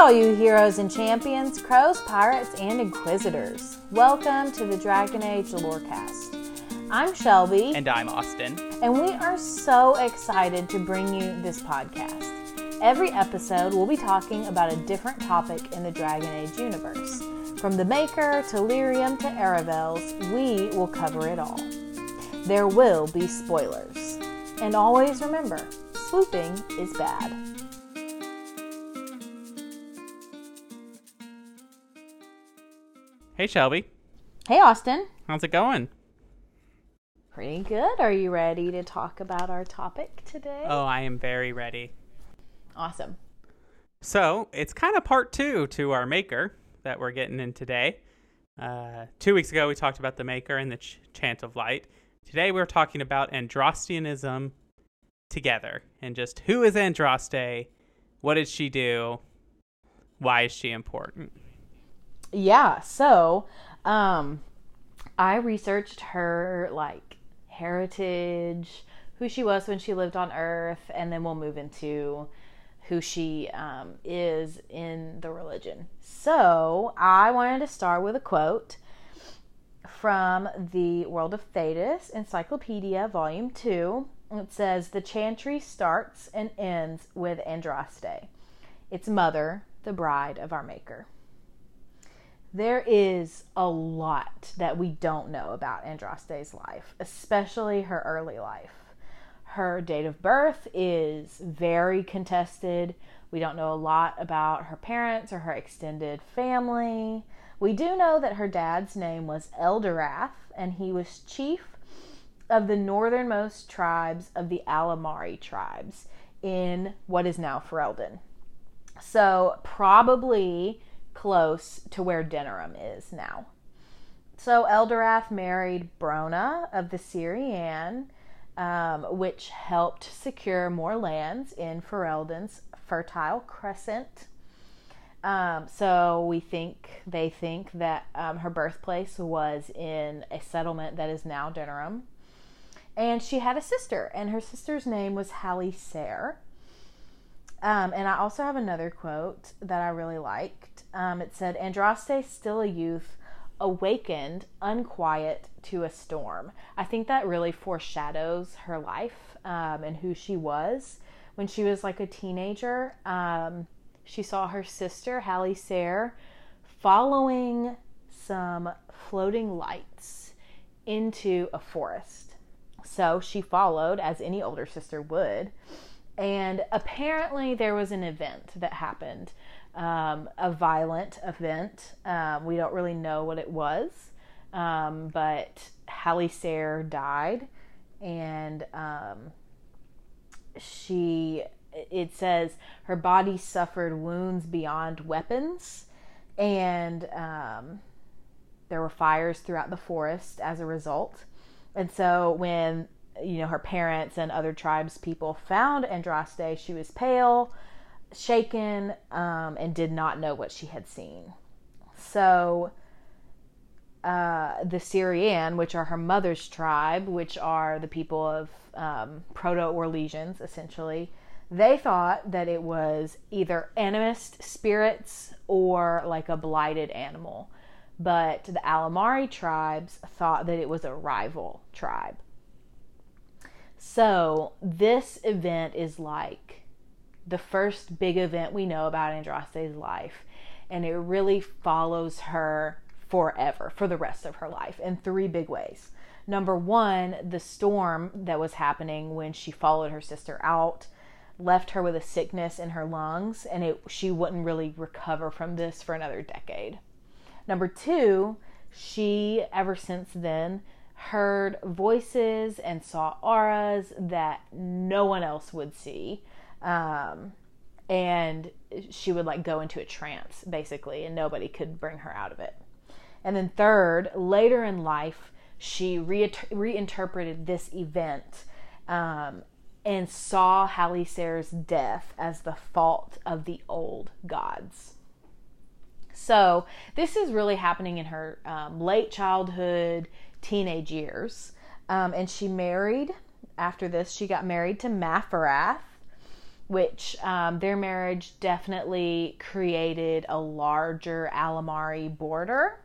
All you heroes and champions, crows, pirates, and inquisitors. Welcome to the Dragon Age Lorecast. I'm Shelby. And I'm Austin. And we are so excited to bring you this podcast. Every episode, we'll be talking about a different topic in the Dragon Age universe. From the Maker to Lyrium to Aravels, we will cover it all. There will be spoilers. And always remember, swooping is bad. Hey, Shelby. Hey, Austin. How's it going? Pretty good. Are you ready to talk about our topic today? Oh, I am very ready. Awesome. So, it's kind of part two to our maker that we're getting in today. Uh, two weeks ago, we talked about the maker and the ch- chant of light. Today, we're talking about Andrastianism together and just who is Andraste? What did she do? Why is she important? Yeah, so um I researched her like heritage, who she was when she lived on Earth, and then we'll move into who she um, is in the religion. So I wanted to start with a quote from the World of Thedas Encyclopedia, Volume 2. It says, The chantry starts and ends with Andraste, its mother, the bride of our Maker. There is a lot that we don't know about Andraste's life, especially her early life. Her date of birth is very contested. We don't know a lot about her parents or her extended family. We do know that her dad's name was Eldorath, and he was chief of the northernmost tribes of the Alamarri tribes in what is now Ferelden. So, probably close to where Denerim is now. So Eldorath married Brona of the Cyrian, um, which helped secure more lands in Ferelden's fertile crescent. Um, so we think they think that um, her birthplace was in a settlement that is now Denerim. And she had a sister, and her sister's name was Hallie Sayre. Um, and I also have another quote that I really liked. Um, it said, Andraste, still a youth, awakened, unquiet to a storm. I think that really foreshadows her life um, and who she was. When she was like a teenager, um, she saw her sister, Hallie Sayre, following some floating lights into a forest. So she followed, as any older sister would and apparently there was an event that happened um, a violent event. Um, we don't really know what it was um, but Hallie Sayre died. And um, she it says her body suffered wounds beyond weapons. And um, there were fires throughout the forest as a result. And so when you know, her parents and other tribes people found Andraste, she was pale, shaken, um, and did not know what she had seen. So, uh, the Cyrian, which are her mother's tribe, which are the people of um, Proto Orlesians, essentially, they thought that it was either animist spirits or like a blighted animal. But the Alamarri tribes thought that it was a rival tribe. So, this event is like the first big event we know about Andraste's life, and it really follows her forever, for the rest of her life, in three big ways. Number one, the storm that was happening when she followed her sister out left her with a sickness in her lungs, and it, she wouldn't really recover from this for another decade. Number two, she, ever since then, heard voices and saw auras that no one else would see. Um, and she would like go into a trance basically, and nobody could bring her out of it. And then, third, later in life, she re- reinterpreted this event um, and saw Haliser's death as the fault of the old gods. So, this is really happening in her um, late childhood, teenage years. Um, and she married, after this, she got married to Maferath, which um, their marriage definitely created a larger Alamarri border.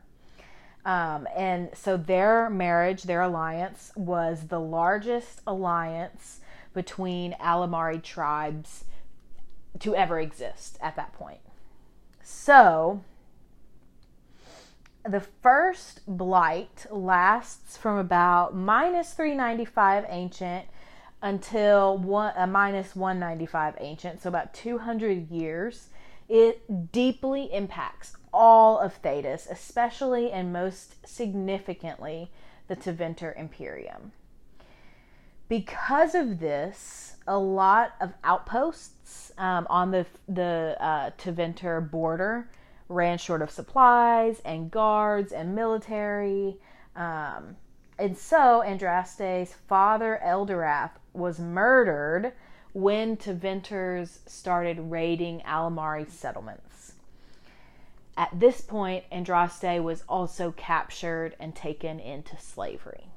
Um, and so their marriage, their alliance, was the largest alliance between Alamarri tribes to ever exist at that point. So, the first blight lasts from about minus 395 ancient until one, uh, minus 195 ancient, so about 200 years. It deeply impacts all of Thedas, especially and most significantly the Tevinter Imperium. Because of this, a lot of outposts um, on the the uh, Tevinter border ran short of supplies and guards and military. Um, and so Andraste's father, Eldorath, was murdered when Tevinters started raiding Alamarri settlements. At this point, Andraste was also captured and taken into slavery.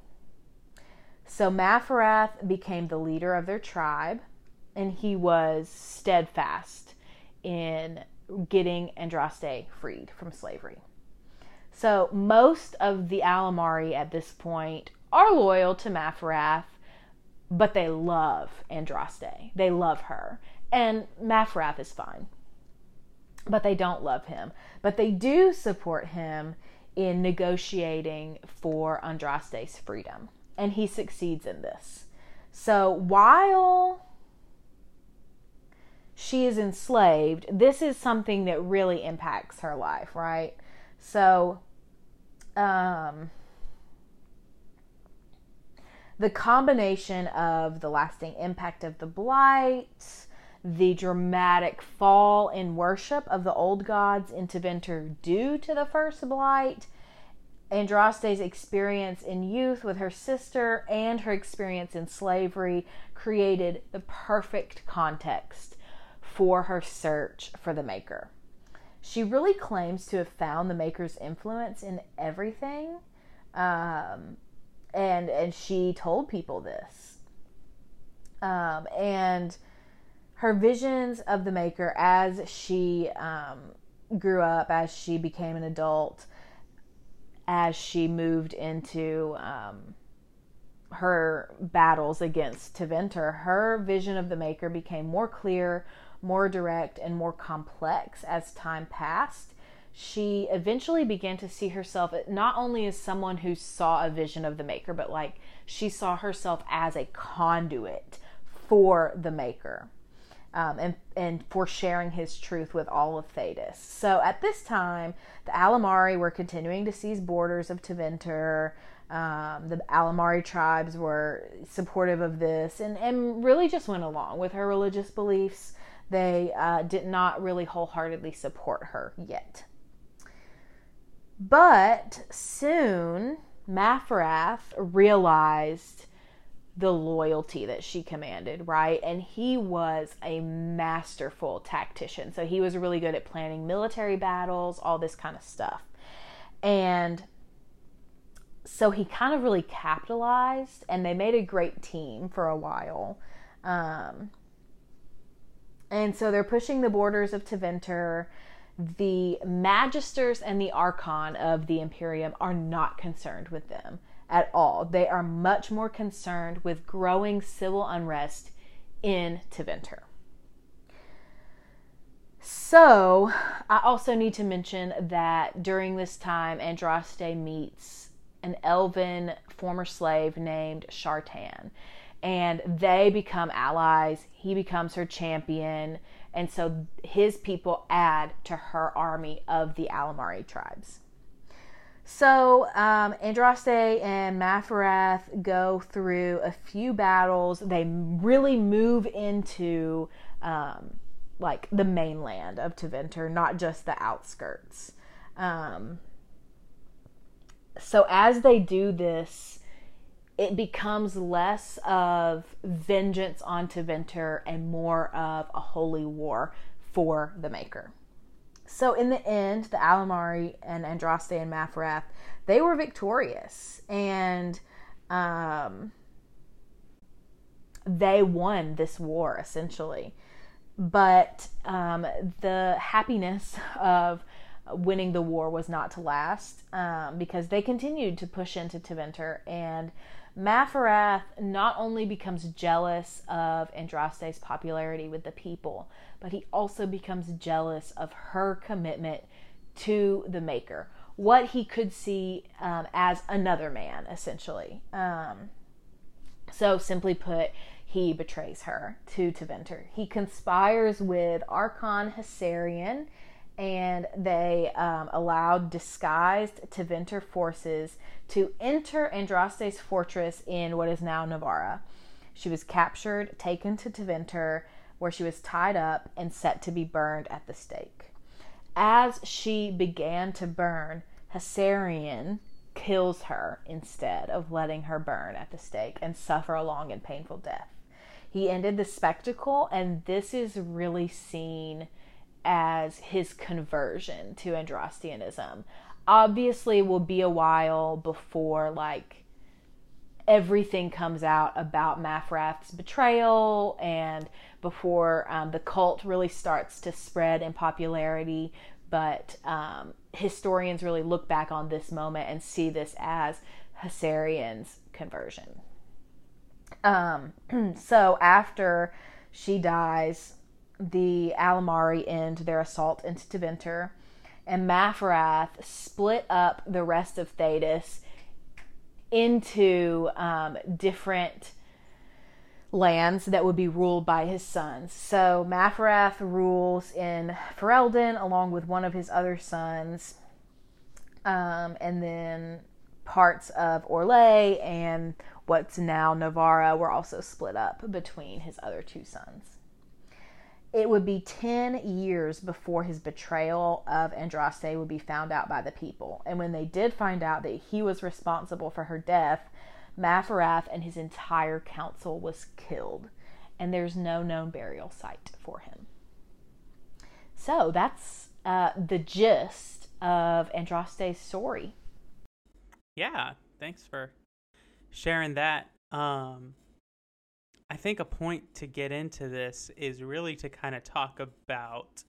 So Maferath became the leader of their tribe, and he was steadfast in getting Andraste freed from slavery. So most of the Alamarri at this point are loyal to Maferath, but they love Andraste. They love her. And Maferath is fine. But they don't love him. But they do support him in negotiating for Andraste's freedom. And he succeeds in this. So while she is enslaved, this is something that really impacts her life, right? So, um, the combination of the lasting impact of the blight, the dramatic fall in worship of the old gods in Tevinter due to the first blight, Andraste's experience in youth with her sister, and her experience in slavery created the perfect context for her search for the maker. She really claims to have found the maker's influence in everything. Um, and and she told people this. Um, and her visions of the maker as she um, grew up, as she became an adult, as she moved into um, her battles against Tevinter, her vision of the maker became more clear, more direct and more complex as time passed, she eventually began to see herself not only as someone who saw a vision of the maker, but like she saw herself as a conduit for the maker. Um, and, and for sharing his truth with all of Thedas. So at this time, the Alamarri were continuing to seize borders of Tevinter. Um, the Alamarri tribes were supportive of this and, and really just went along with her religious beliefs they uh, did not really wholeheartedly support her yet. But soon, Maferath realized the loyalty that she commanded, right? And he was a masterful tactician. So he was really good at planning military battles, all this kind of stuff. And so he kind of really capitalized, and they made a great team for a while. Um, and so they're pushing the borders of Tevinter. The magisters and the archon of the Imperium are not concerned with them at all. They are much more concerned with growing civil unrest in Tevinter. So, I also need to mention that during this time, Andraste meets an elven former slave named Shartan and they become allies. He becomes her champion. And so his people add to her army of the Alamarri tribes. So um, Andraste and Maferath go through a few battles. They really move into um, like the mainland of Tevinter, not just the outskirts. Um, so as they do this, it becomes less of vengeance on Tevinter and more of a holy war for the Maker. So in the end, the Alamarri and Andraste and Maferath, they were victorious and um, they won this war essentially. But um, the happiness of winning the war was not to last um, because they continued to push into Tevinter and Maferath not only becomes jealous of Andraste's popularity with the people, but he also becomes jealous of her commitment to the Maker, what he could see um, as another man, essentially. Um, so, simply put, he betrays her to Tevinter. He conspires with Archon Hessarian and they um, allowed disguised Tevinter forces to enter Andraste's fortress in what is now Nevarra. She was captured, taken to Tevinter, where she was tied up and set to be burned at the stake. As she began to burn, Hessarian kills her instead of letting her burn at the stake and suffer a long and painful death. He ended the spectacle, and this is really seen as his conversion to Andrastianism. Obviously, will be a while before like everything comes out about Maferath's betrayal and before um, the cult really starts to spread in popularity. But um, historians really look back on this moment and see this as Hessarian's conversion. Um, so after she dies, the Alamarri end their assault into Tevinter, and Maferath split up the rest of Thedas into um, different lands that would be ruled by his sons. So Maferath rules in Ferelden along with one of his other sons, um, and then parts of Orlais and what's now Nevarra were also split up between his other two sons it would be 10 years before his betrayal of Andraste would be found out by the people. And when they did find out that he was responsible for her death, Maferath and his entire council was killed. And there's no known burial site for him. So that's uh, the gist of Andraste's story. Yeah, thanks for sharing that. Um, I think a point to get into this is really to kind of talk about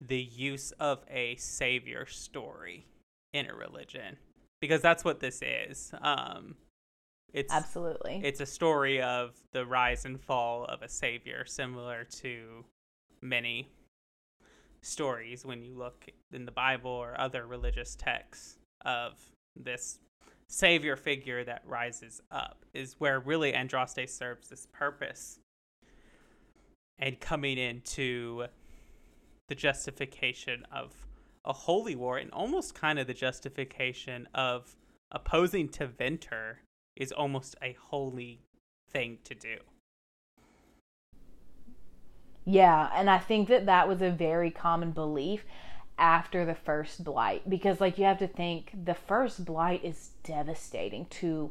the use of a savior story in a religion because that's what this is. Um, it's absolutely it's a story of the rise and fall of a savior, similar to many stories when you look in the Bible or other religious texts of this savior figure that rises up is where really Andraste serves this purpose and coming into the justification of a holy war and almost kind of the justification of opposing Tevinter is almost a holy thing to do. Yeah, and I think that that was a very common belief after the first blight because like you have to think the first blight is devastating to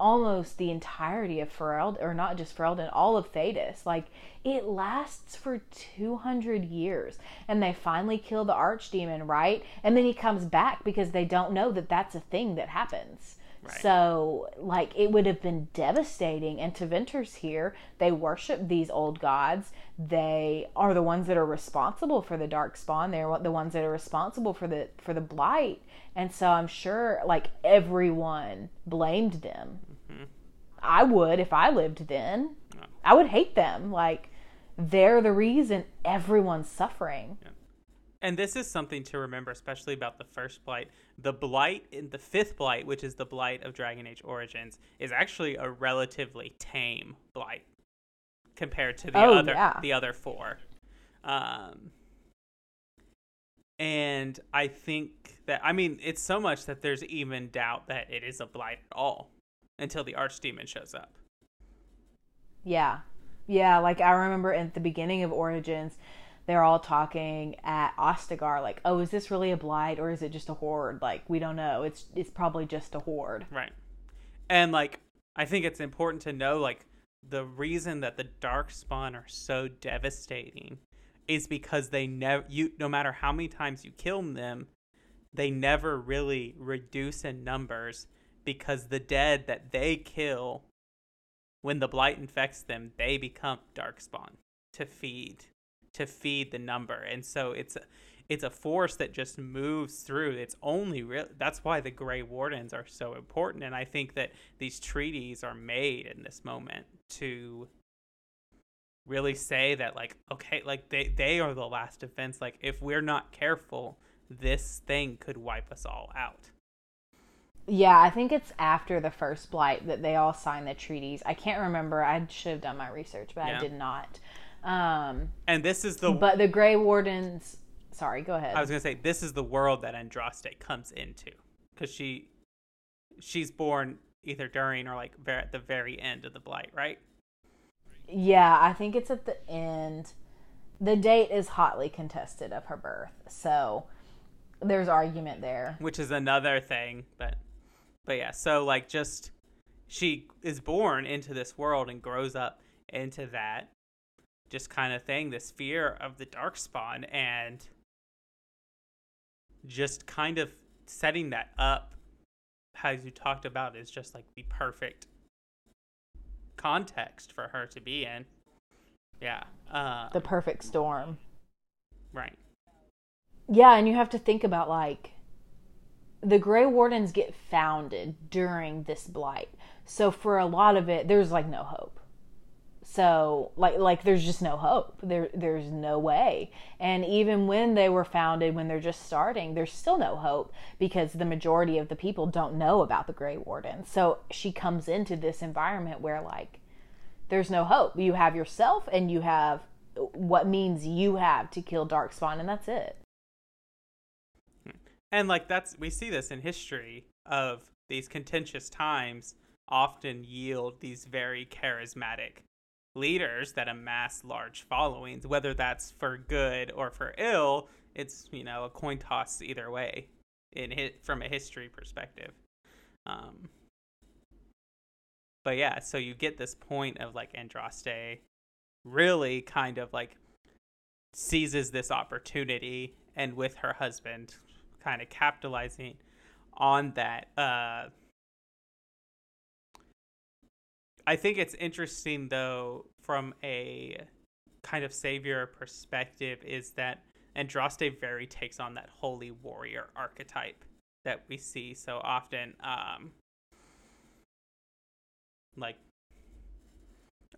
almost the entirety of Fereld or not just Ferelden, all of Thedas. Like it lasts for 200 years and they finally kill the archdemon, right? And then he comes back because they don't know that that's a thing that happens. So, like, it would have been devastating. And Tevinters here. They worship these old gods. They are the ones that are responsible for the dark spawn. They're the ones that are responsible for the for the blight. And so, I'm sure, like, everyone blamed them. Mm-hmm. I would if I lived then. No. I would hate them. Like, they're the reason everyone's suffering. Yeah. And this is something to remember, especially about the first blight. The blight in the fifth blight, which is the blight of Dragon Age Origins, is actually a relatively tame blight compared to the oh, other yeah. the other four. Um, And I think that I mean it's so much that there's even doubt that it is a blight at all until the archdemon shows up. Yeah. Yeah, like I remember at the beginning of Origins, they're all talking at Ostagar, like, "Oh, is this really a blight or is it just a horde? Like, we don't know. It's it's probably just a horde." Right. And like I think it's important to know like the reason that the darkspawn are so devastating is because they never you no matter how many times you kill them, they never really reduce in numbers because the dead that they kill when the blight infects them, they become darkspawn to feed to feed the number. And so it's it's a force that just moves through. It's only real. That's why the Grey Wardens are so important, and I think that these treaties are made in this moment to really say that, like, okay, like they they are the last defense. Like, if we're not careful, this thing could wipe us all out. Yeah, I think it's after the first blight that they all sign the treaties. I can't remember. I should have done my research, but yeah. I did not. Um, and this is the but the Grey Wardens sorry, go ahead. I was gonna say this is the world that Andraste comes into because she she's born either during or like very, at the very end of the blight, right? Yeah, I think it's at the end. The date is hotly contested of her birth, so there's argument there. Which is another thing, but but yeah, so like just she is born into this world and grows up into that just kind of thing, this fear of the darkspawn and just kind of setting that up as you talked about is just like the perfect context for her to be in. Yeah uh, the perfect storm. Right. Yeah and you have to think about like the gray wardens get founded during this blight. So for a lot of it there's like no hope so like like there's just no hope. There there's no way. And even when they were founded when they're just starting there's still no hope because the majority of the people don't know about the gray warden. So she comes into this environment where like there's no hope. You have yourself and you have what means you have to kill darkspawn and that's it. Hmm. And like that's we see this in history of these contentious times often yield these very charismatic leaders that amass large followings, whether that's for good or for ill. It's you know a coin toss either way, in from a history perspective. Um, but yeah, so you get this point of like Andraste really kind of like seizes this opportunity and with her husband kind of capitalizing on that uh I think it's interesting though from a kind of savior perspective is that Andraste very takes on that holy warrior archetype that we see so often. Um, like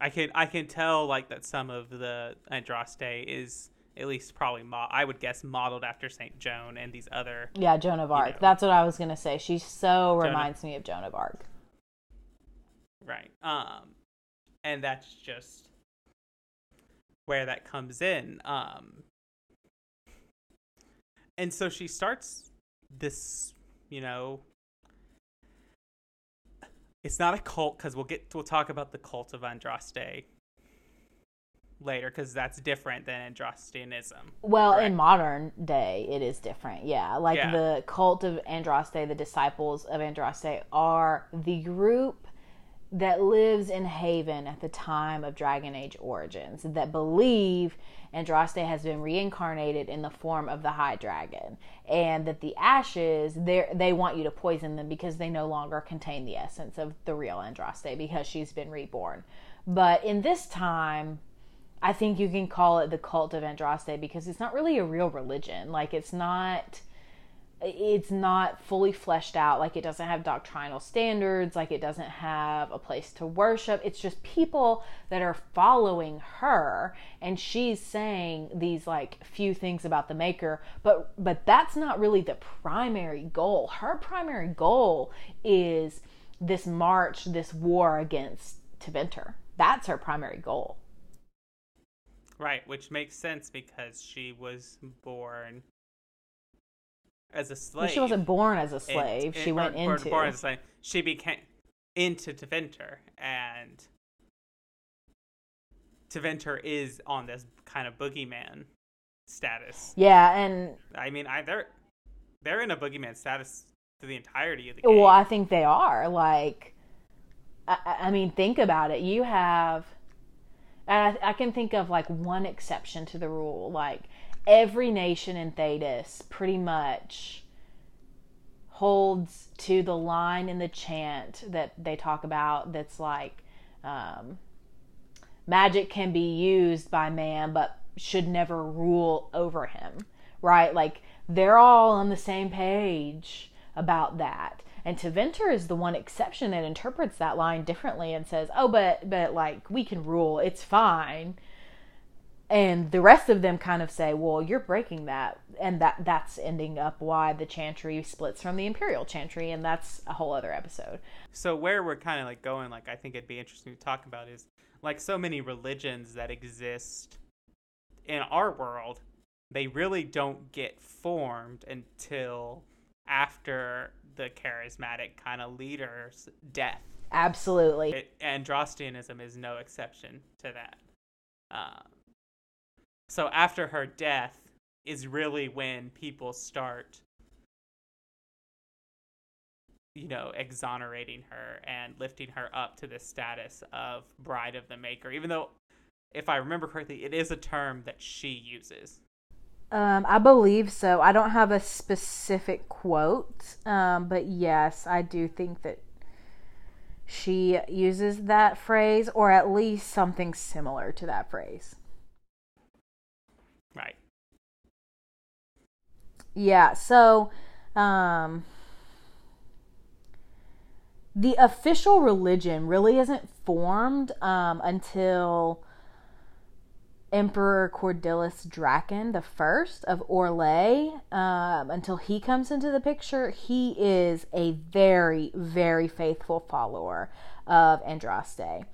I can I can tell like that some of the Andraste is at least probably mo- I would guess modeled after Saint Joan and these other yeah Joan of Arc. You know, That's what I was gonna say. She so reminds me of Joan of Arc. Right. Um, and that's just where that comes in. Um, and so she starts this, you know, it's not a cult because we'll get we'll talk about the cult of Andraste later because that's different than Andrastianism. Well, correct? in modern day, it is different. Yeah, like yeah. the cult of Andraste, the disciples of Andraste are the group that lives in Haven at the time of Dragon Age origins that believe Andraste has been reincarnated in the form of the High Dragon, and that the ashes they want you to poison them because they no longer contain the essence of the real Andraste because she's been reborn. But in this time, I think you can call it the cult of Andraste because it's not really a real religion. Like it's not it's not fully fleshed out. Like it doesn't have doctrinal standards. Like it doesn't have a place to worship. It's just people that are following her and she's saying these like few things about the maker. But but that's not really the primary goal. Her primary goal is this march this war against Tevinter that's her primary goal. Right which makes sense because she was born as a slave. She wasn't born as a slave. and- she went into. born as a slave. She became into Tevinter, and Tevinter is on this kind of boogeyman status. yeah, and I mean, I they're they're in a boogeyman status for the entirety of the game. well, I think they are. Like, I, I I mean, think about it. You have, and I, I can think of like one exception to the rule. Like, every nation in Thedas pretty much holds to the line in the chant that they talk about that's like um, magic can be used by man but should never rule over him right? Like they're all on the same page about that. And Tevinter is the one exception that interprets that line differently and says oh but but like we can rule. It's fine and the rest of them kind of say well you're breaking that and that that's ending up why the chantry splits from the imperial chantry and that's a whole other episode so where we're kind of like going, like I think it'd be interesting to talk about is like so many religions that exist in our world, they really don't get formed until after the charismatic kind of leader's death. absolutely It, Andrastianism is no exception to that. Um, so after her death is really when people start, you know, exonerating her and lifting her up to the status of bride of the maker. Even though, if I remember correctly, it is a term that she uses. Um, I believe so. I don't have a specific quote, um, but yes, I do think that she uses that phrase, or at least something similar to that phrase. Right. Yeah, so um, the official religion really isn't formed um, until Emperor Kordillus Drakon the First of Orlais. Um, until he comes into the picture, he is a very, very faithful follower of Andraste.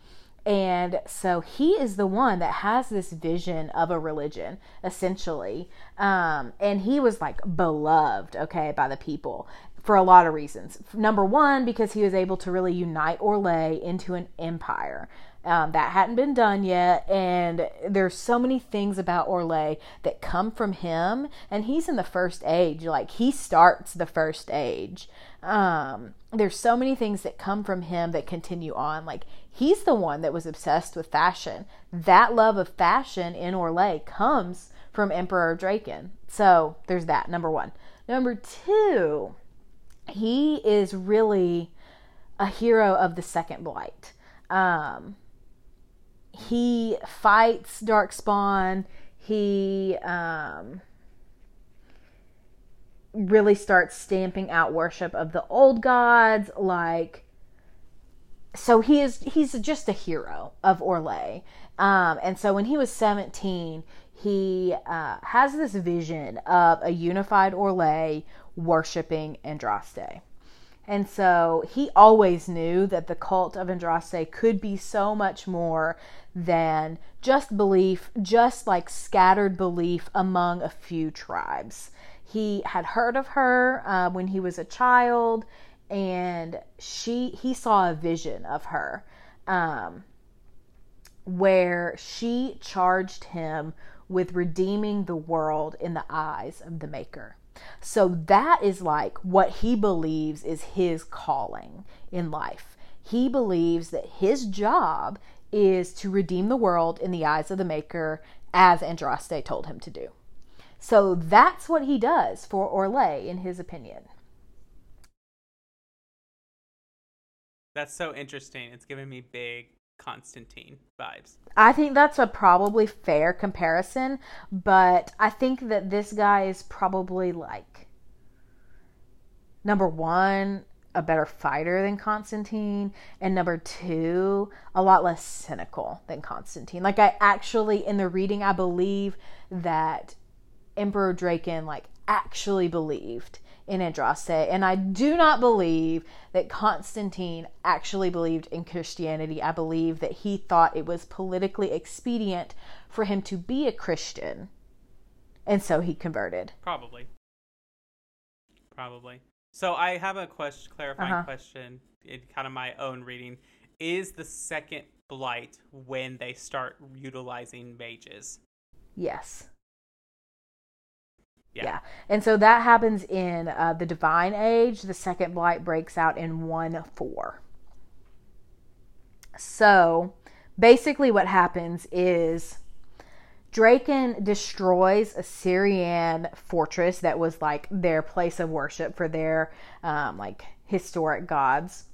And so he is the one that has this vision of a religion, essentially. Um, and he was like beloved, okay, by the people for a lot of reasons. Number one, because he was able to really unite Orlais into an empire. Um, that hadn't been done yet, and there's so many things about Orlais that come from him, and he's in the first age. Like he starts the first age. Um, there's so many things that come from him that continue on. Like he's the one that was obsessed with fashion. That love of fashion in Orlais comes from Emperor Drakon. So there's that. Number one. Number two, he is really a hero of the Second Blight. Um, he fights Darkspawn. He um, really starts stamping out worship of the old gods. Like, so he is he's just a hero of Orlais. Um, and so when he was 17, he uh, has this vision of a unified Orlais worshiping Andraste. And so he always knew that the cult of Andraste could be so much more than just belief, just like scattered belief among a few tribes. He had heard of her uh, when he was a child, and she he saw a vision of her um, where she charged him with redeeming the world in the eyes of the Maker. So that is like what he believes is his calling in life. He believes that his job is to redeem the world in the eyes of the Maker, as Andraste told him to do. So that's what he does for Orlais, in his opinion. That's so interesting. It's giving me big Constantine vibes. I think that's a probably fair comparison, but I think that this guy is probably like number one, a better fighter than Constantine, and number two, a lot less cynical than Constantine. Like I actually in the reading I believe that Emperor Drakon like actually believed in Andraste, and I do not believe that Constantine actually believed in Christianity. I believe that he thought it was politically expedient for him to be a Christian, and so he converted. Probably. probably. So I have a question, clarifying Uh-huh. question in kind of my own reading. Is the second blight when they start utilizing mages? Yes. Yeah. Yeah. And so that happens in uh, the Divine Age. The second blight breaks out in 1 4. So basically, what happens is Drakon destroys a Syrian fortress that was like their place of worship for their um, like historic gods.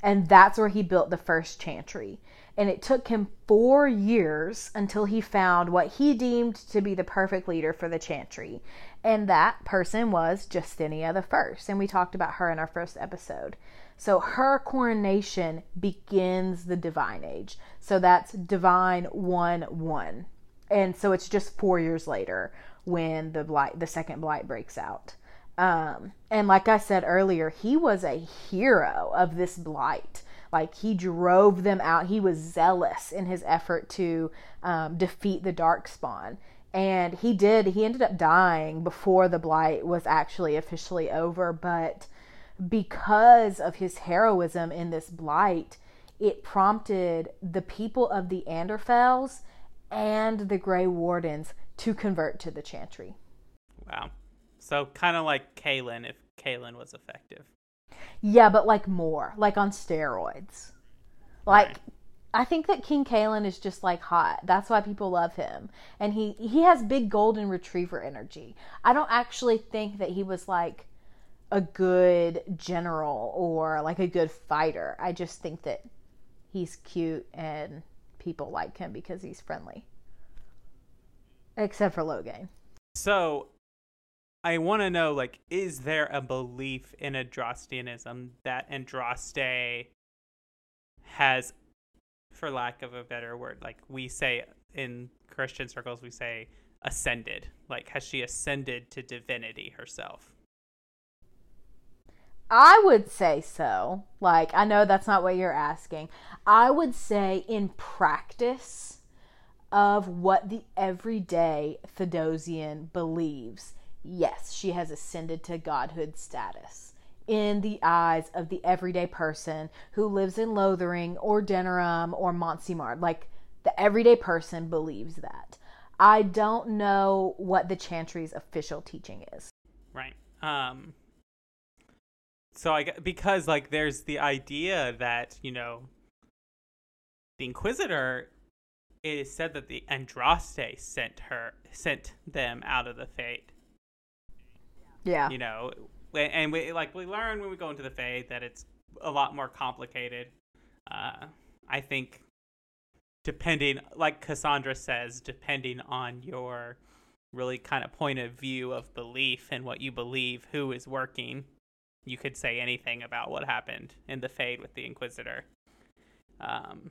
And that's where he built the first chantry. And it took him four years until he found what he deemed to be the perfect leader for the chantry. And that person was Justinia the First. And we talked about her in our first episode. So her coronation begins the divine age. So that's divine 1 1 and so it's just four years later when the blight the second blight breaks out um, and like i said earlier he was a hero of this blight like he drove them out he was zealous in his effort to um, defeat the dark spawn and he did he ended up dying before the blight was actually officially over but because of his heroism in this blight it prompted the people of the anderfels and the Grey Wardens to convert to the Chantry. Wow. So kind of like Cailan if Cailan was effective. Yeah, but like more, like on steroids. Like Right. I think that King Cailan is just like hot. That's why people love him. And he he has big golden retriever energy. I don't actually think that he was like a good general or like a good fighter. I just think that he's cute and people like him because he's friendly. Except for Loghain. So I want to know like is there a belief in Andrastianism that Andraste has for lack of a better word like we say in Christian circles we say ascended like has she ascended to divinity herself I would say so. Like, I know that's not what you're asking. I would say, in practice of what the everyday Theodosian believes, yes, she has ascended to godhood status in the eyes of the everyday person who lives in Lothering or Denerim or Montsimmard. Like, the everyday person believes that. I don't know what the Chantry's official teaching is. right um so I because like there's the idea that you know the Inquisitor it is said that the Andraste sent her sent them out of the Fade Yeah. you know and we like we learn when we go into the Fade that it's a lot more complicated uh I think depending like Cassandra says depending on your really kind of point of view of belief and what you believe who is working you could say anything about what happened in the fade with the inquisitor. Um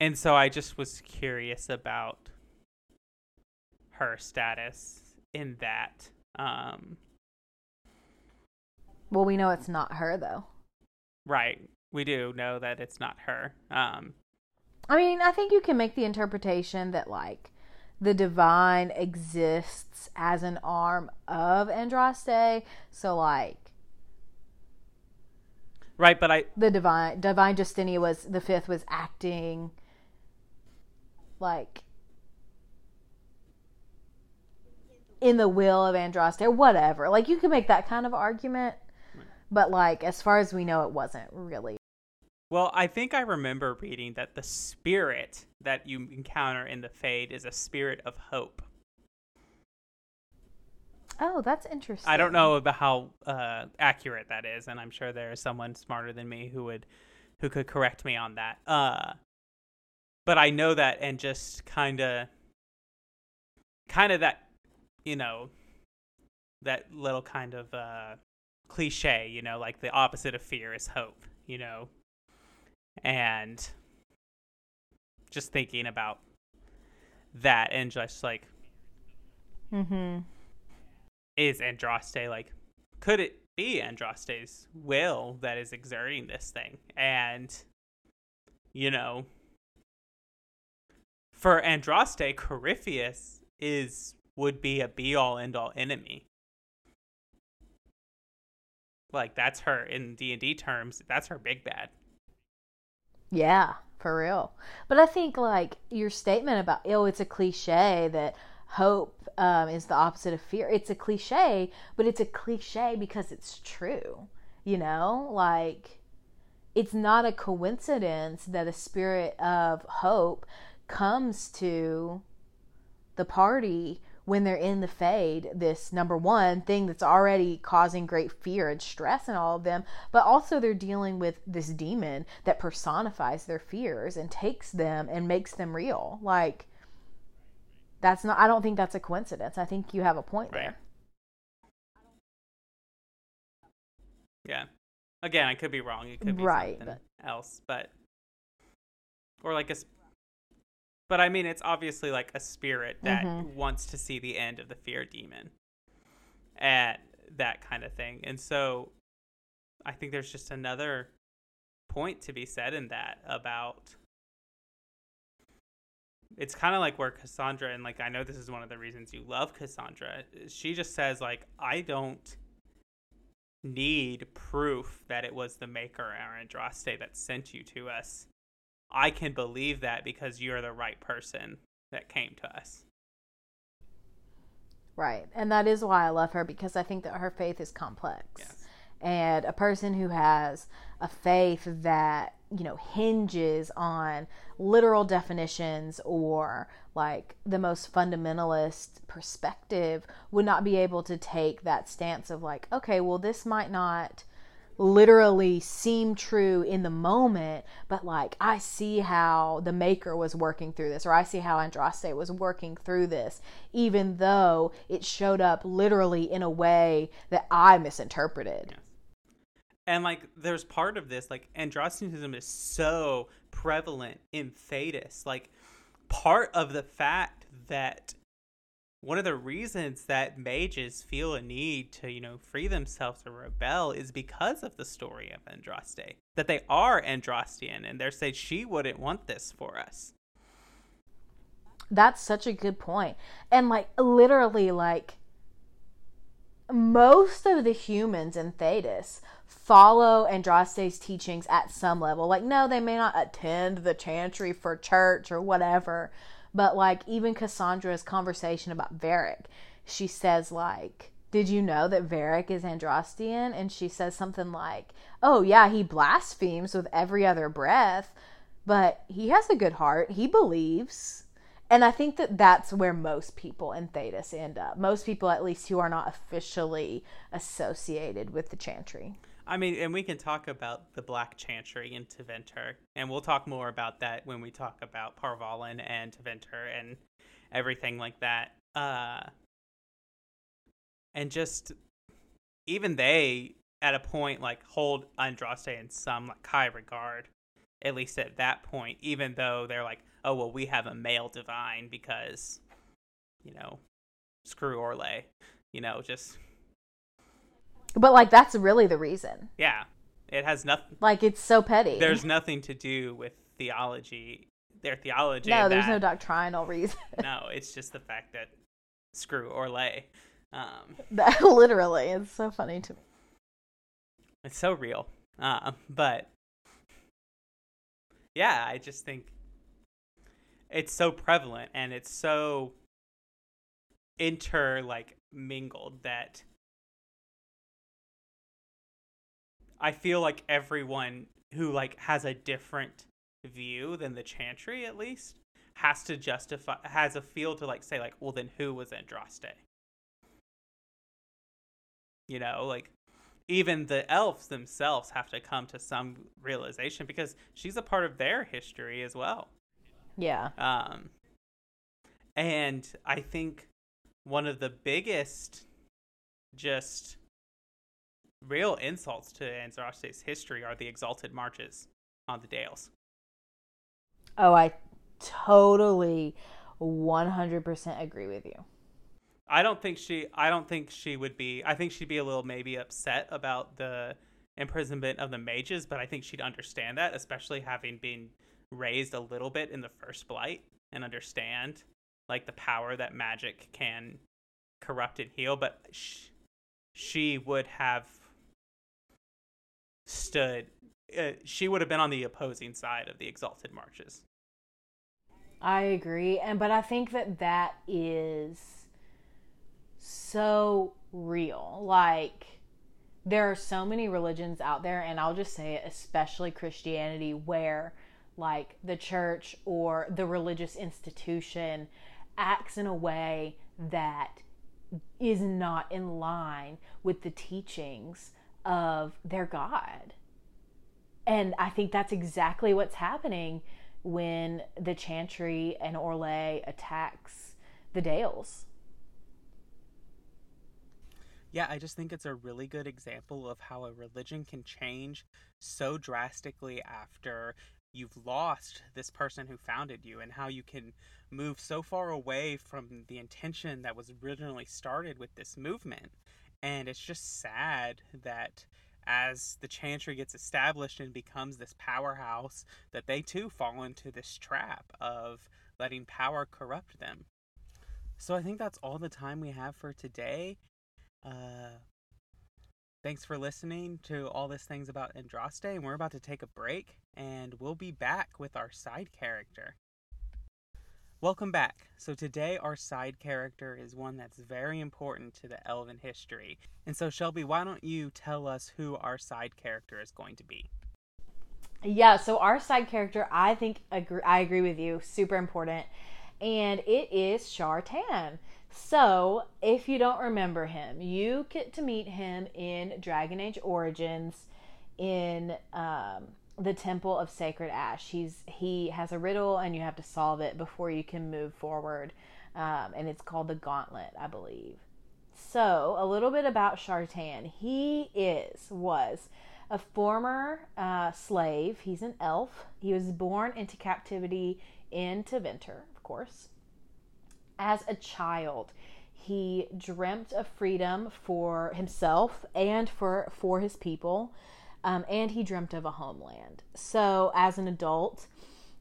And so i just was curious about her status in that um Well, we know it's not her, though. right we do know that it's not her um I mean, I think you can make the interpretation that, like, the divine exists as an arm of Andraste. So, like, right but i the divine, divine Justinia was, the fifth was acting like in the will of Andraste or whatever. Like, you can make that kind of argument. But, like, as far as we know, it wasn't really. Well, I think I remember reading that the spirit that you encounter in the Fade is a spirit of hope. Oh, that's interesting. I don't know about how uh, accurate that is, and I'm sure there is someone smarter than me who would who could correct me on that. Uh, but I know that, and just kind of kind of that you know, that little kind of uh, cliche, you know, like the opposite of fear is hope, you know, and just thinking about that and just like, Mm-hmm. is Andraste like, could it be Andraste's will that is exerting this thing? And, you know, for Andraste, Corypheus is would be a be all end all enemy. Like that's her in D and D terms. That's her big bad. Yeah, for real. But I think like your statement about oh, it's a cliche that hope um, is the opposite of fear. It's a cliche, but it's a cliche because it's true. You know, like it's not a coincidence that a spirit of hope comes to the party when they're in the fade this number one thing that's already causing great fear and stress in all of them but also they're dealing with this demon that personifies their fears and takes them and makes them real like that's not i don't think that's a coincidence i think you have a point Right. there Yeah. Again, I could be wrong. It could be Right, something else, but or like a. But I mean, it's obviously like a spirit that Mhm. wants to see the end of the fear demon, and that kind of thing. And so, I think there's just another point to be said in that about. It's kind of like where Cassandra, and like I know this is one of the reasons you love Cassandra. She just says like I don't need proof that it was the maker or Andraste that sent you to us. I can believe that because you're the right person that came to us. Right. And that is why I love her because I think that her faith is complex. Yes. And a person who has a faith that, you know, hinges on literal definitions or like the most fundamentalist perspective would not be able to take that stance of like, okay, well, this might not literally seem true in the moment, but like I see how the maker was working through this, or I see how Andraste was working through this, even though it showed up literally in a way that I misinterpreted. Yes. And like there's part of this, like Andrastianism is so prevalent in Thedas. Like part of the fact that one of the reasons that mages feel a need to, you know, free themselves or rebel is because of the story of Andraste. That they are Andrastian and they're saying she wouldn't want this for us. That's such a good point. And like literally like most of the humans in Thedas follow Andraste's teachings at some level. Like no, they may not attend the chantry for church or whatever, but like even Cassandra's conversation about Varric, she says like did you know that Varric is Andrastian?" And she says something like, Oh, yeah, he blasphemes with every other breath, but he has a good heart. He believes. And I think that that's where most people in Thedas end up. Most people, at least, who are not officially associated with the Chantry. I mean, and we can talk about the Black Chantry in Tevinter, and we'll talk more about that when we talk about Parvalin and Tevinter and everything like that. Uh, and just even they, at a point, like hold Andraste in some like high regard, at least at that point. Even though they're like, oh well, we have a male divine because, you know, screw Orlais, you know, just But, like, that's really the reason. yeah, it has nothing. Like, it's so petty. there's nothing to do with theology their theology no, there's no doctrinal reason. no it's just the fact that screw Orlais um that, literally. It's so funny to me. it's so real uh, but yeah i just think it's so prevalent and it's so inter like mingled that i feel like everyone who like has a different view than the chantry at least has to justify has a feel to like say like well then who was andraste you know like even the elves themselves have to come to some realization because she's a part of their history as well Yeah. um, and I think one of the biggest, just real insults to Andraste's history are the exalted marches on the Dales. Oh, I totally 100% agree with you. I don't think she I don't think she would be I think she'd be a little maybe upset about the imprisonment of the mages, but I think she'd understand that, especially having been raised a little bit in the first blight and understand like the power that magic can corrupt and heal, but sh- she would have stood uh, she would have been on the opposing side of the exalted marches. I agree, and but I think that that is so real. Like there are so many religions out there and I'll just say it, especially Christianity where like the church or the religious institution acts in a way that is not in line with the teachings of their God. And I think that's exactly what's happening when the Chantry and Orlais attacks the Dales. Yeah, I just think it's a really good example of how a religion can change so drastically after you've lost this person who founded you and how you can move so far away from the intention that was originally started with this movement. And it's just sad that as the chantry gets established and becomes this powerhouse, that they too fall into this trap of letting power corrupt them. So I think that's all the time we have for today. Uh, thanks for listening to all these things about Andraste, and we're about to take a break, and we'll be back with our side character. Welcome back. So today our side character is one that's very important to the elven history. And so Shelby, why don't you tell us who our side character is going to be? Yeah, so our side character, I think agree, I agree with you, super important. And it is Shartan. So, if you don't remember him, you get to meet him in Dragon Age Origins in um, the Temple of Sacred Ash. He's he has a riddle, and you have to solve it before you can move forward. Um, and it's called the Gauntlet, I believe. So, a little bit about Shartan. He is was a former uh, slave. He's an elf. He was born into captivity in Tevinter, of course as a child, he dreamt of freedom for himself and for for his people, um, and he dreamt of a homeland. So, as an adult,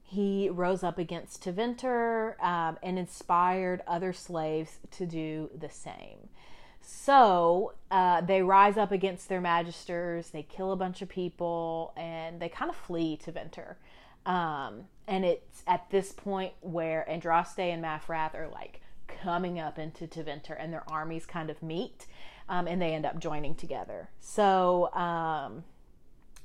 he rose up against Tevinter um, and inspired other slaves to do the same. So uh, they rise up against their magisters, they kill a bunch of people, and they kind of flee Tevinter. Um, and it's at this point where Andraste and Maferath are like coming up into Tevinter, and their armies kind of meet, um, and they end up joining together. So um,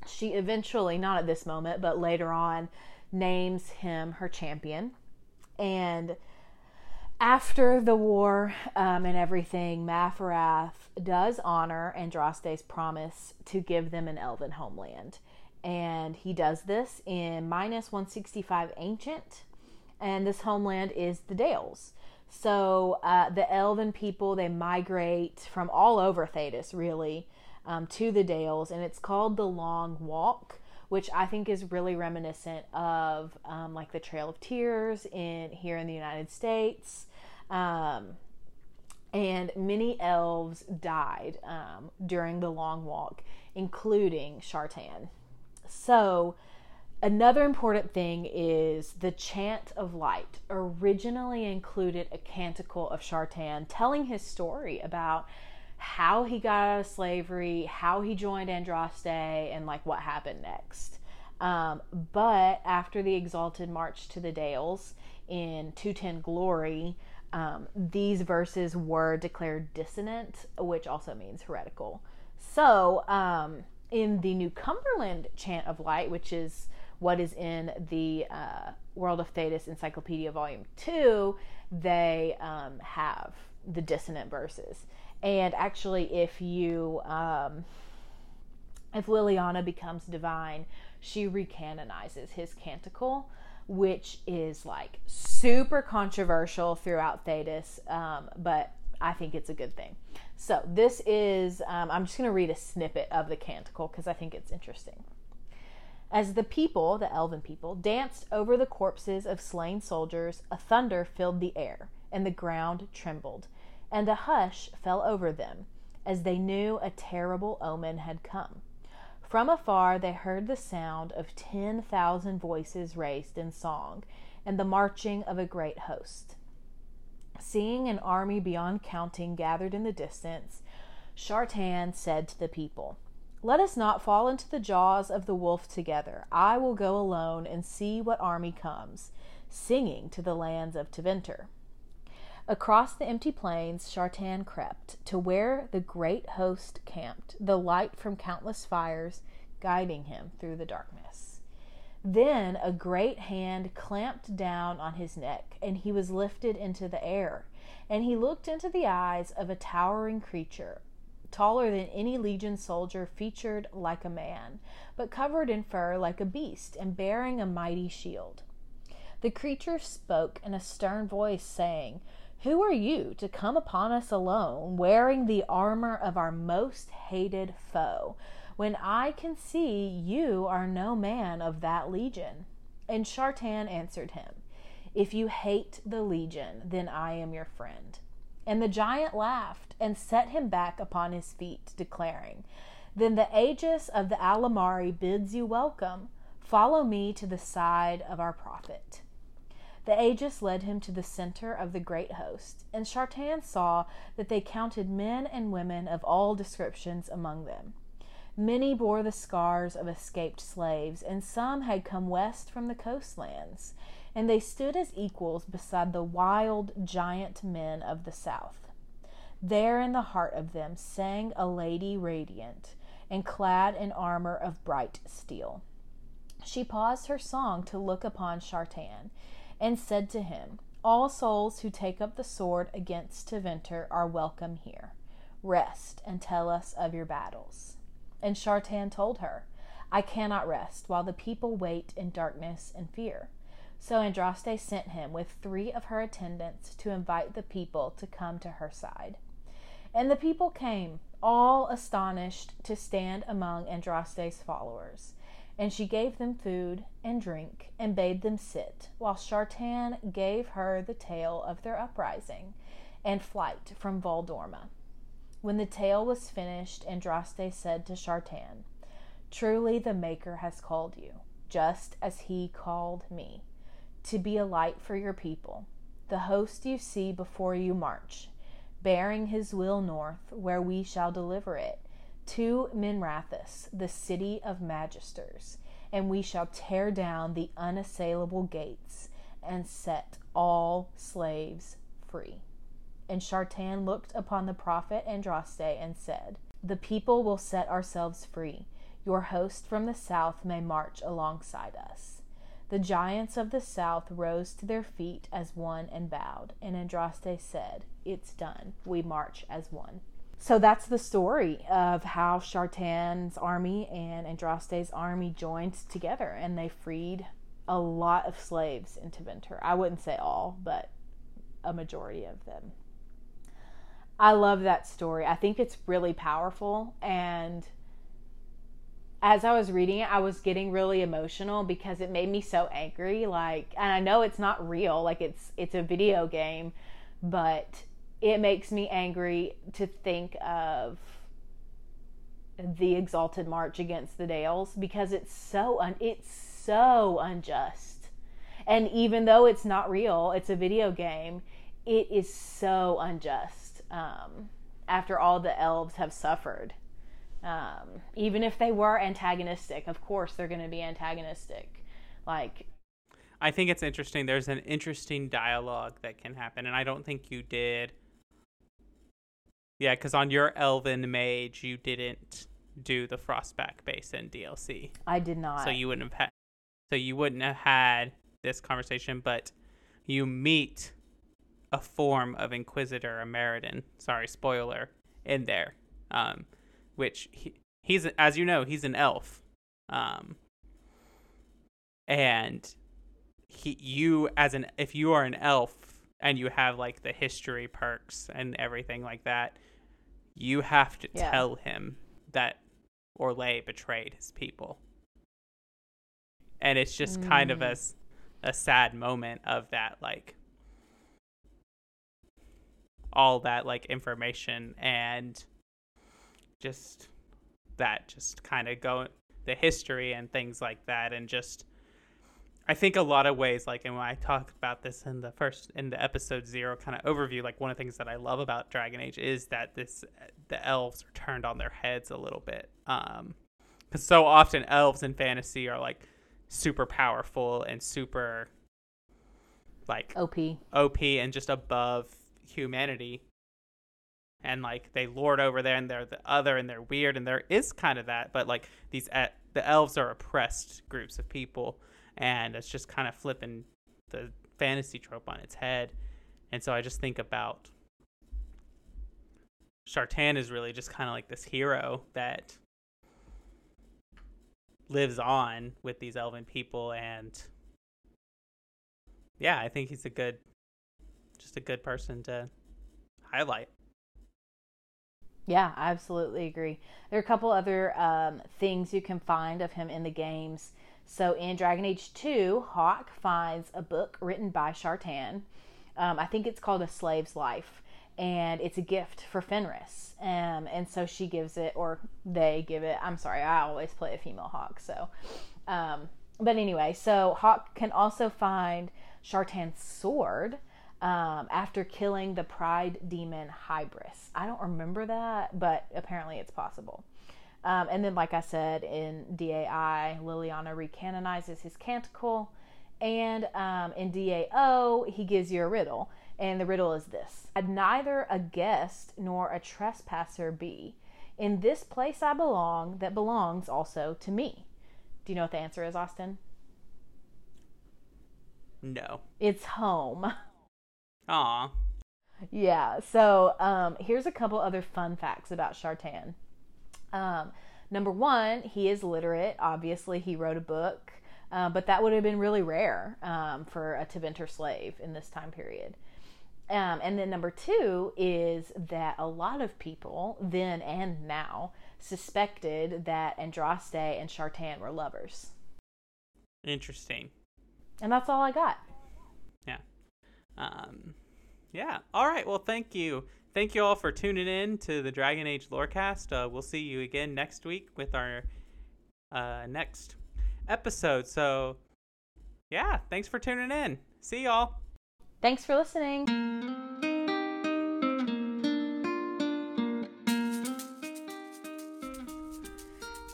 she eventually, not at this moment, but later on, names him her champion, and after the war um, and everything, Maferath does honor Andraste's promise to give them an elven homeland. And he does this in minus 165 ancient and this homeland is the dales so uh, the elven people they migrate from all over Thedas, really um, to the dales and it's called the long walk which i think is really reminiscent of um, like the trail of tears in here in the united states. Um, and many elves died um, during the long walk including shartan so, another important thing is the chant of light. Originally included a canticle of Shartan telling his story about how he got out of slavery, how he joined Andraste, and like what happened next. Um, but after the exalted march to the Dales in 210 Glory, um, these verses were declared dissonant, which also means heretical. So, um, in the New Cumberland Chant of Light, which is what is in the uh, World of Thedas Encyclopedia Volume 2, they um, have the dissonant verses. And actually, if you, um, if Leliana becomes divine, she recanonizes his canticle, which is like super controversial throughout Thedas, um, but I think it's a good thing. So this is, um, I'm just going to read a snippet of the canticle because I think it's interesting. As the people, the elven people, danced over the corpses of slain soldiers, a thunder filled the air, and the ground trembled, and a hush fell over them, as they knew a terrible omen had come. From afar they heard the sound of ten thousand voices raised in song, and the marching of a great host. Seeing an army beyond counting gathered in the distance, Shartan said to the people, Let us not fall into the jaws of the wolf together. I will go alone and see what army comes, singing to the lands of Tevinter. Across the empty plains, Shartan crept to where the great host camped, the light from countless fires guiding him through the darkness. Then a great hand clamped down on his neck, and he was lifted into the air. And he looked into the eyes of a towering creature, taller than any legion soldier, featured like a man, but covered in fur like a beast, and bearing a mighty shield. The creature spoke in a stern voice, saying, Who are you to come upon us alone, wearing the armor of our most hated foe? when I can see you are no man of that legion. And Shartan answered him, If you hate the legion, then I am your friend. And the giant laughed and set him back upon his feet, declaring, Then the Aegis of the Alamarri bids you welcome. Follow me to the side of our prophet. The Aegis led him to the center of the great host, and Shartan saw that they counted men and women of all descriptions among them. Many bore the scars of escaped slaves, and some had come west from the coastlands, and they stood as equals beside the wild giant men of the south. There in the heart of them sang a lady radiant and clad in armor of bright steel. She paused her song to look upon Shartan and said to him, All souls who take up the sword against Tevinter are welcome here. Rest and tell us of your battles. And Shartan told her, I cannot rest while the people wait in darkness and fear. So Andraste sent him with three of her attendants to invite the people to come to her side. And the people came, all astonished to stand among Andraste's followers. And she gave them food and drink and bade them sit, while Shartan gave her the tale of their uprising and flight from Valdorma. When the tale was finished, Andraste said to Shartan, Truly the Maker has called you, just as he called me, to be a light for your people. The host you see before you march, bearing his will north, where we shall deliver it, to Minrathous, the city of magisters, and we shall tear down the unassailable gates and set all slaves free. And Shartan looked upon the prophet Andraste and said, The people will set ourselves free. Your host from the south may march alongside us. The giants of the south rose to their feet as one and bowed. And Andraste said, It's done. We march as one. So that's the story of how Shartan's army and Andraste's army joined together and they freed a lot of slaves in Tevinter. I wouldn't say all, but a majority of them. I love that story. I think it's really powerful. And as I was reading it, I was getting really emotional because it made me so angry. Like, and I know it's not real, like it's it's a video game, but it makes me angry to think of the exalted march against the Dales because it's so un- it's so unjust. And even though it's not real, it's a video game, it is so unjust um, after all the elves have suffered. Um, even if they were antagonistic, of course they're going to be antagonistic. Like, I think it's interesting. There's an interesting dialogue that can happen, and I don't think you did. Yeah, because on your Elven Mage, you didn't do the Frostback Basin DLC. I did not. So you wouldn't have had. So you wouldn't have had this conversation, but you meet a form of Inquisitor Ameridan. Sorry, spoiler in there. Um, which he, he's as you know he's an elf, um, and he you as an if you are an elf and you have like the history perks and everything like that, you have to Yeah. tell him that Orlais betrayed his people. And it's just kind of mm. a, a sad moment of that, like, all that, like, information and just that, just kind of go, the history and things like that, and just. I think a lot of ways, like, and when I talked about this in the first, in the episode zero kind of overview, like, one of the things that I love about Dragon Age is that this, the elves are turned on their heads a little bit. Um, because so often elves in fantasy are like super powerful and super, like, OP. OP and just above humanity. And like they lord over there and they're the other and they're weird and there is kind of that, but like these the elves are oppressed groups of people and it's just kind of flipping the fantasy trope on its head. And so I just think about Shartan is really just kind of like this hero that lives on with these elven people and yeah, I think he's a good just a good person to highlight. Yeah, I absolutely agree. There are a couple other um, things you can find of him in the games. So in Dragon Age 2, Hawke finds a book written by Shartan. Um, I think it's called A Slave's Life, and it's a gift for Fenris. Um, and so she gives it, or they give it. I'm sorry, I always play a female Hawke. So, um, but anyway, so Hawke can also find Shartan's sword um, after killing the pride demon Hybris. I don't remember that, but apparently it's possible. Um, and then, like I said, in DAI, Leliana recanonizes his canticle. And um, in DAO, he gives you a riddle. And the riddle is this I'd neither a guest nor a trespasser be. In this place I belong, that belongs also to me. Do you know what the answer is, Austin? No. It's home. Aw. Yeah. So um, here's a couple other fun facts about Shartan. Um, number one, he is literate. Obviously, he wrote a book, uh, but that would have been really rare um, for a Tevinter slave in this time period. Um, and then number two is that a lot of people then and now suspected that Andraste and Shartan were lovers. Interesting. And that's all I got. Yeah. Um yeah. All right. Well, thank you. Thank you all for tuning in to the Dragon Age Lorecast. Uh, we'll see you again next week with our uh, next episode. So, yeah, thanks for tuning in. See y'all. Thanks for listening.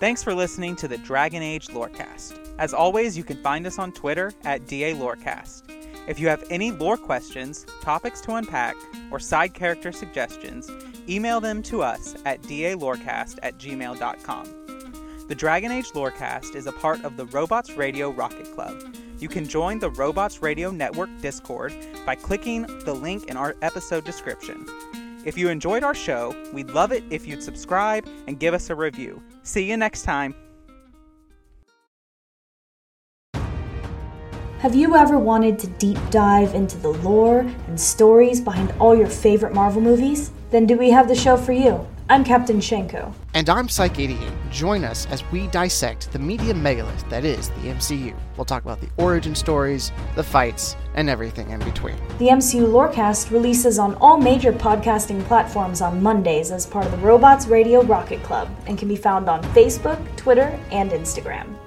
Thanks for listening to the Dragon Age Lorecast. As always, you can find us on Twitter at DA Lorecast. If you have any lore questions, topics to unpack, or side character suggestions, email them to us at dalorecast at gmail.com. The Dragon Age Lorecast is a part of the Robots Radio Rocket Club. You can join the Robots Radio Network Discord by clicking the link in our episode description. If you enjoyed our show, we'd love it if you'd subscribe and give us a review. See you next time. Have you ever wanted to deep dive into the lore and stories behind all your favorite Marvel movies? Then do we have the show for you? I'm Captain Shenko. And I'm Psych88. Join us as we dissect the media megalith that is the MCU. We'll talk about the origin stories, the fights, and everything in between. The MCU Lorecast releases on all major podcasting platforms on Mondays as part of the Robots Radio Rocket Club and can be found on Facebook, Twitter, and Instagram.